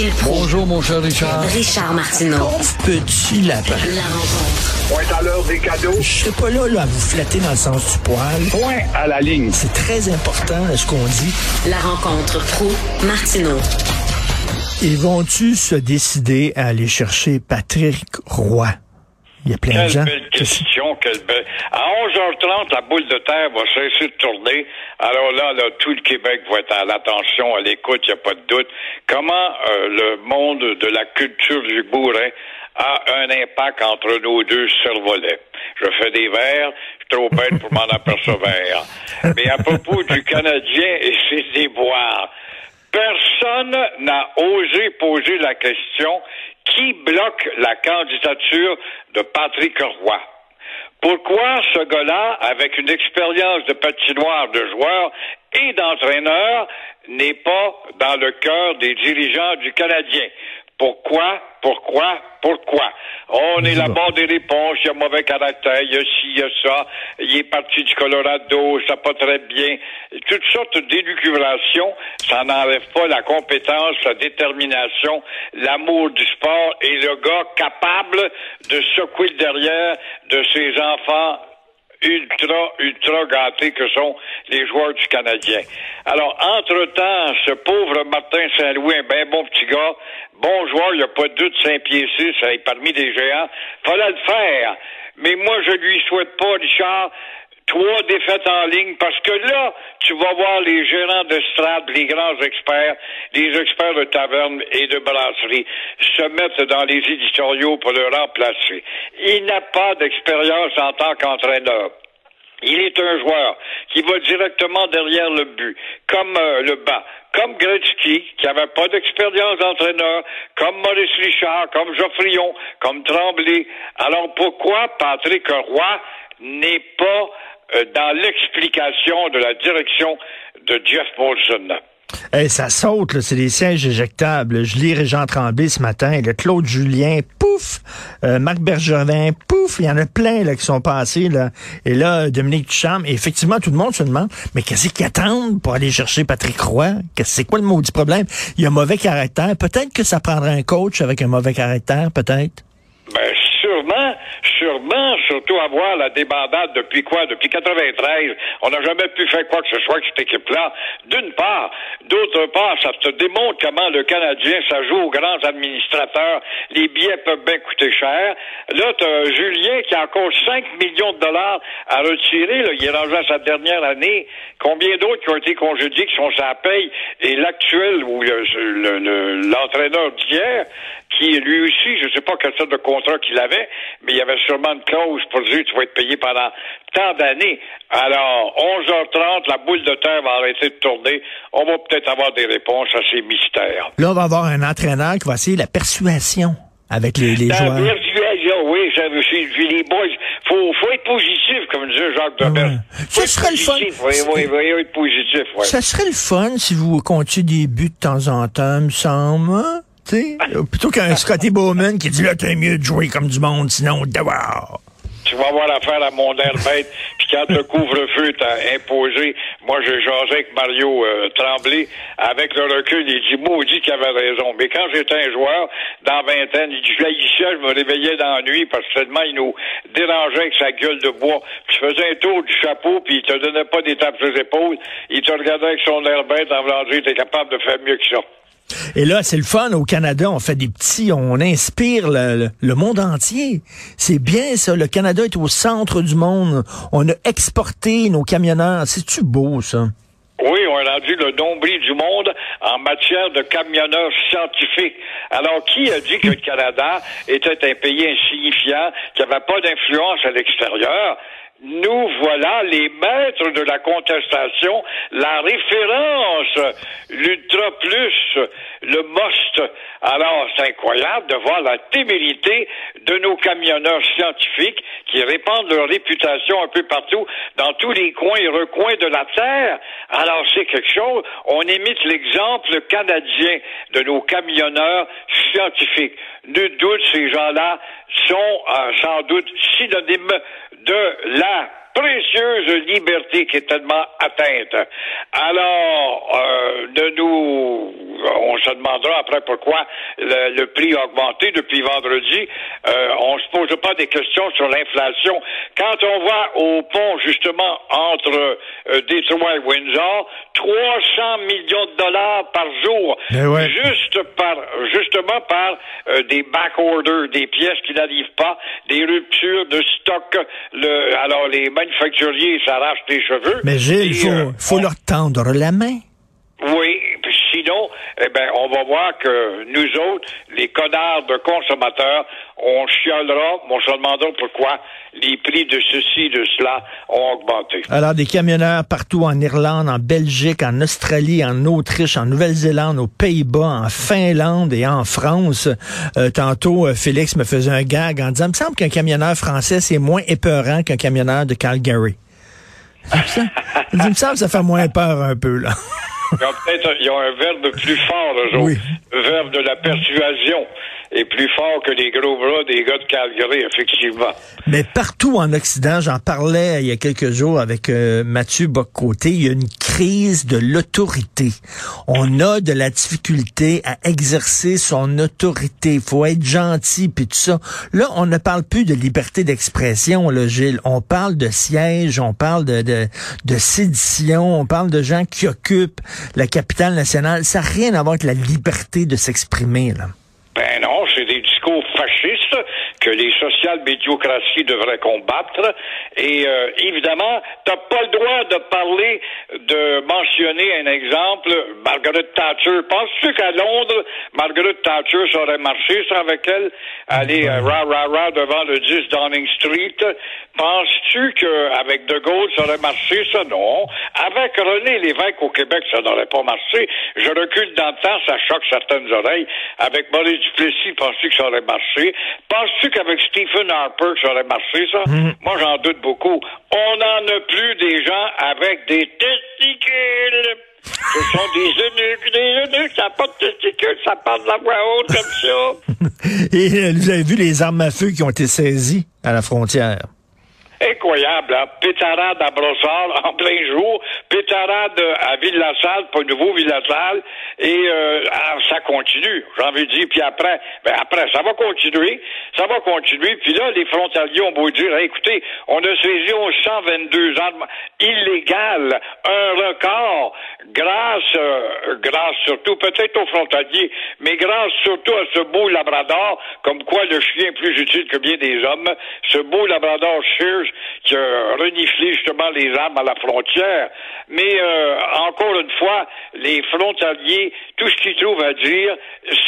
Gilles Proulx. Bonjour, mon cher Richard. Richard Martineau. Petit lapin. La rencontre. Point à l'heure des cadeaux. Je serai pas là, là à vous flatter dans le sens du poil. Point à la ligne. C'est très important ce qu'on dit. La rencontre pro martineau Ils vont-tu se décider à aller chercher Patrick Roy? Il y a plein Quelle de gens. belle question, quelle belle. À 11h30, la boule de terre va cesser de tourner. Alors là, là, tout le Québec va être à l'attention, à l'écoute, il n'y a pas de doute. Comment euh, le monde de la culture du bourrin a un impact entre nos deux cerveaux-lets. Je fais des vers, je suis trop bête pour m'en apercevoir. Mais à propos du Canadien et ses déboires, personne n'a osé poser la question qui bloque la candidature de Patrick Roy. Pourquoi ce gars-là, avec une expérience de patinoire de joueur et d'entraîneur, n'est pas dans le cœur des dirigeants du Canadien? Pourquoi? Pourquoi? Pourquoi? On est là-bas des réponses, il y a mauvais caractère, il y a ci, il y a ça, il est parti du Colorado, ça pas très bien. Toutes sortes d'élucubrations, ça n'enlève pas la compétence, la détermination, l'amour du sport et le gars capable de secouer le derrière de ses enfants ultra, ultra gâtés que sont les joueurs du Canadien. Alors, entre-temps, ce pauvre Martin Saint-Louis, un bien bon petit gars, bon joueur, il n'y a pas de doute, 5 pieds 6, il est parmi des géants, fallait le faire. Mais moi, je lui souhaite pas, Richard, trois défaites en ligne parce que là, tu vas voir les gérants de strade, les grands experts, les experts de taverne et de brasserie se mettre dans les éditoriaux pour le remplacer. Il n'a pas d'expérience en tant qu'entraîneur. Il est un joueur qui va directement derrière le but, comme euh, le bas, comme Gretzky, qui n'avait pas d'expérience d'entraîneur, comme Maurice Richard, comme Geoffrion, comme Tremblay. Alors pourquoi Patrick Roy n'est pas euh, dans l'explication de la direction de Jeff Molson? Hey, ça saute, c'est des sièges éjectables. Je lis Régent Tremblay ce matin, le Claude Julien, pouf, euh, Marc Bergevin, pouf, il y en a plein là, qui sont passés. Là. Et là, Dominique Duchamp, et effectivement, tout le monde se demande, mais qu'est-ce qu'ils attendent pour aller chercher Patrick Roy? C'est quoi le maudit problème? Il y a un mauvais caractère. Peut-être que ça prendrait un coach avec un mauvais caractère, peut-être? Sûrement, sûrement, surtout avoir la débandade depuis quoi? Depuis 93. On n'a jamais pu faire quoi que ce soit avec cette équipe-là. D'une part. D'autre part, ça te démontre comment le Canadien, ça joue aux grands administrateurs. Les billets peuvent bien coûter cher. Là, t'as Julien qui a encore 5 millions de dollars à retirer. Là. Il est rendu à sa dernière année. Combien d'autres qui ont été congédiés, qui sont sa paye? Et l'actuel, ou le- le- le- l'entraîneur d'hier, qui lui aussi, je ne sais pas quel sorte de contrat qu'il avait, mais il y avait sûrement une clause pour dire tu vas être payé pendant tant d'années. Alors, 11h30, la boule de terre va arrêter de tourner. On va peut-être avoir des réponses à ces mystères. Là, on va avoir un entraîneur qui va essayer la persuasion avec les, les La joueurs. persuasion, oui, ça veut dire, puis les boys, faut, faut être positif, comme disait Jacques Dobert. Ouais. Être serait le fun. Oui, oui, oui, être positif, oui. Ça serait le fun si vous comptiez des buts de temps en temps, me semble. Tu plutôt qu'un Scotty Bowman qui dit là, t'es mieux de jouer comme du monde, sinon d'avoir. tu vas avoir affaire à mon air bête. Puis quand le couvre-feu t'a imposé, moi j'ai jasé avec Mario euh, Tremblay, avec le recul, il dit maudit qu'il avait raison. Mais quand j'étais un joueur, dans vingtaine, il dit je haïssais, je me réveillais dans la nuit parce que tellement il nous dérangeait avec sa gueule de bois. Je faisais un tour du chapeau, puis il te donnait pas des tapes sur les épaules. Il te regardait avec son air bête en voulant dire t'es capable de faire mieux que ça. Et là, c'est le fun. Au Canada, on fait des petits, on inspire le, monde entier. C'est bien ça. Le Canada est au centre du monde. On a exporté nos camionneurs. C'est-tu beau, ça? Oui, on a rendu le nombril du monde en matière de camionneurs scientifiques. Alors, qui a dit que le Canada était un pays insignifiant, qui n'avait pas d'influence à l'extérieur? Nous voilà les maîtres de la contestation, la référence, l'ultra plus, le most. Alors, c'est incroyable de voir la témérité de nos camionneurs scientifiques qui répandent leur réputation un peu partout, dans tous les coins et recoins de la Terre. Alors, c'est quelque chose. On imite l'exemple canadien de nos camionneurs scientifiques. Nul doute, ces gens-là sont euh, sans doute synonymes de la acá précieuse liberté qui est tellement atteinte. Alors, euh, de nous, on se demandera après pourquoi le, le prix a augmenté depuis vendredi. Euh, on se pose pas des questions sur l'inflation. Quand on va au pont, justement, entre euh, Détroit et Windsor, 300 millions de dollars par jour, Ben ouais. juste par, justement par euh, des back orders, des pièces qui n'arrivent pas, des ruptures de stock. Le, alors, les les cheveux. Mais Gilles, il Et, euh, faut, faut leur tendre la main. Oui, puis sinon, eh ben, on va voir que nous autres, les connards de consommateurs, on chiolera, mais on se demandera pourquoi les prix de ceci, de cela ont augmenté. Alors, des camionneurs partout en Irlande, en Belgique, en Australie, en Autriche, en Nouvelle-Zélande, aux Pays-Bas, en Finlande et en France. Euh, tantôt, euh, Félix me faisait un gag en disant, il me semble qu'un camionneur français, c'est moins épeurant qu'un camionneur de Calgary. Il me semble que ça fait moins peur un peu, là. Ils ont peut-être ils ont un verbe plus fort, autres. Oui. Le verbe de la persuasion est plus fort que les gros bras des gars de Calgary, effectivement. Mais partout en Occident, j'en parlais il y a quelques jours avec euh, Mathieu Boccoté, il y a une crise de l'autorité. On a de la difficulté à exercer son autorité. Il faut être gentil, puis tout ça. Là, on ne parle plus de liberté d'expression, là, Gilles. On parle de siège, on parle de, de, de sédition, on parle de gens qui occupent la capitale nationale. Ça n'a rien à voir avec la liberté de s'exprimer, là. Ben non, c'est des discours que les social médiocraties devraient combattre. Et euh, évidemment, t'as pas le droit de parler, de mentionner un exemple, Margaret Thatcher. Penses-tu qu'à Londres, Margaret Thatcher ça aurait marché ça avec elle, aller euh, ra ra ra devant le 10 Downing Street? Penses-tu qu'avec De Gaulle ça aurait marché? Ça? Non. Avec René Lévesque au Québec, ça n'aurait pas marché. Je recule dans le temps, ça choque certaines oreilles. Avec Maurice Duplessis, penses-tu que ça aurait marché? Penses-tu qu'avec Stephen Harper, ça aurait marché, ça? Moi, j'en doute beaucoup. On n'en a plus des gens avec des testicules. Ce sont des eunuques, des eunuques, ça n'a pas de testicules, ça parle de la voix haute comme ça. Et euh, vous avez vu les armes à feu qui ont été saisies à la frontière? Incroyable, hein? Pétarade à Brossard en plein jour, pétarade à Ville-la-Salle, pas nouveau Ville-la-Salle, et euh, ah, ça continue, j'ai envie de dire, puis après, ben après, ça va continuer, ça va continuer, puis là, les frontaliers ont beau dire, écoutez, on a saisi 122 armes illégales, un record, grâce, euh, grâce surtout, peut-être aux frontaliers, mais grâce surtout à ce beau labrador, comme quoi le chien est plus utile que bien des hommes, ce beau labrador Shears qui a reniflé justement les armes à la frontière. Mais euh, encore une fois, les frontaliers, tout ce qu'ils trouvent à dire,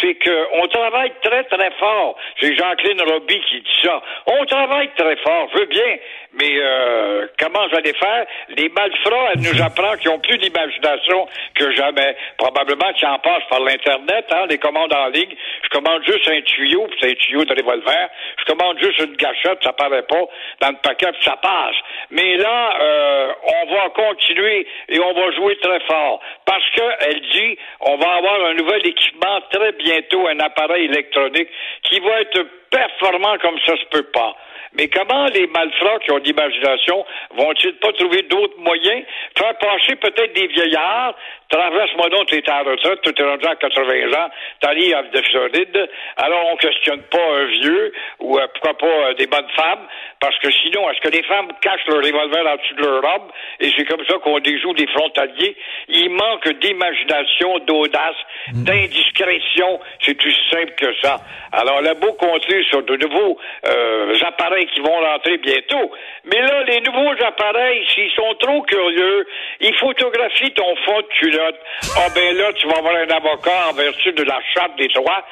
c'est qu'on travaille très très fort. C'est Jacqueline Roby qui dit ça. On travaille très fort, je veux bien, mais euh, comment j'allais faire? Les malfrats, elle nous apprend qu'ils ont plus d'imagination que jamais. Probablement qu'ils en passent par l'Internet, hein, les commandes en ligne. Je commande juste un tuyau, puis c'est un tuyau de revolver. Je commande juste une gâchette, ça paraît pas dans le paquet, ça passe. Mais là, euh, on va continuer et on va jouer très fort. Parce que elle dit, on va avoir un nouvel équipement très bientôt, un appareil électronique qui va être performant comme ça se peut pas. Mais comment les malfrats qui ont de l'imagination vont-ils pas trouver d'autres moyens? Faire passer peut-être des vieillards, traverse-moi donc, t'es à la retraite, tu es rendu à 80 ans, t'arrives de Floride, alors on questionne pas un vieux, ou euh, pourquoi pas euh, des bonnes femmes, parce que sinon, est-ce que les femmes cachent leur revolver en dessous de leur robe, et c'est comme ça qu'on déjoue des frontaliers? Il manque d'imagination, d'audace, d'indiscrétion, c'est plus simple que ça. Alors, le beau compter sur de nouveaux euh, appareils qui vont rentrer bientôt. Mais là, les nouveaux appareils, s'ils sont trop curieux, ils photographient ton fond de culotte. Ah ben là, tu vas avoir un avocat en vertu de la charte des droits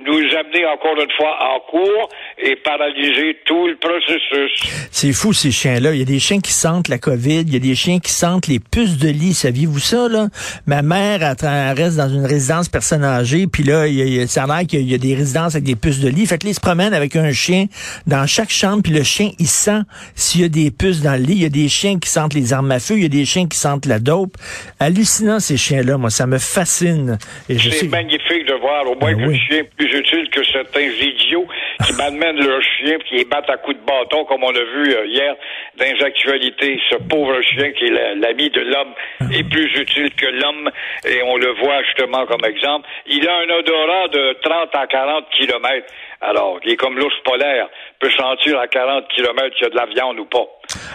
nous amener encore une fois en cours et paralyser tout le processus. C'est fou ces chiens-là. Il y a des chiens qui sentent la COVID, il y a des chiens qui sentent les puces de lit. Saviez-vous ça, là? Ma mère, elle reste dans une résidence personne âgée, puis là, il y a, ça a l'air qu'il y a des résidences avec des puces de lit. Fait que là, ils se promènent avec un chien dans chaque chambre, puis le chien, il sent s'il y a des puces dans le lit. Il y a des chiens qui sentent les armes à feu, il y a des chiens qui sentent la dope. Hallucinant, ces chiens-là. Moi, ça me fascine. C'est magnifique de voir au moins ben que oui. le chien plus utile que certains idiots qui m'amènent leur chien qui les battent à coups de bâton, comme on a vu euh, hier dans les actualités. Ce pauvre chien qui est l'ami de l'homme est plus utile que l'homme, et on le voit justement comme exemple. Il a un odorat de 30 à 40 kilomètres. Alors, il est comme l'ours polaire, peut sentir à 40 kilomètres qu'il y a de la viande ou pas.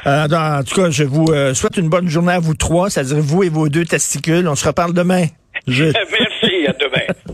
Euh, en tout cas, je vous euh, souhaite une bonne journée à vous trois, c'est-à-dire vous et vos deux testicules. On se reparle demain. Je... Merci, à demain.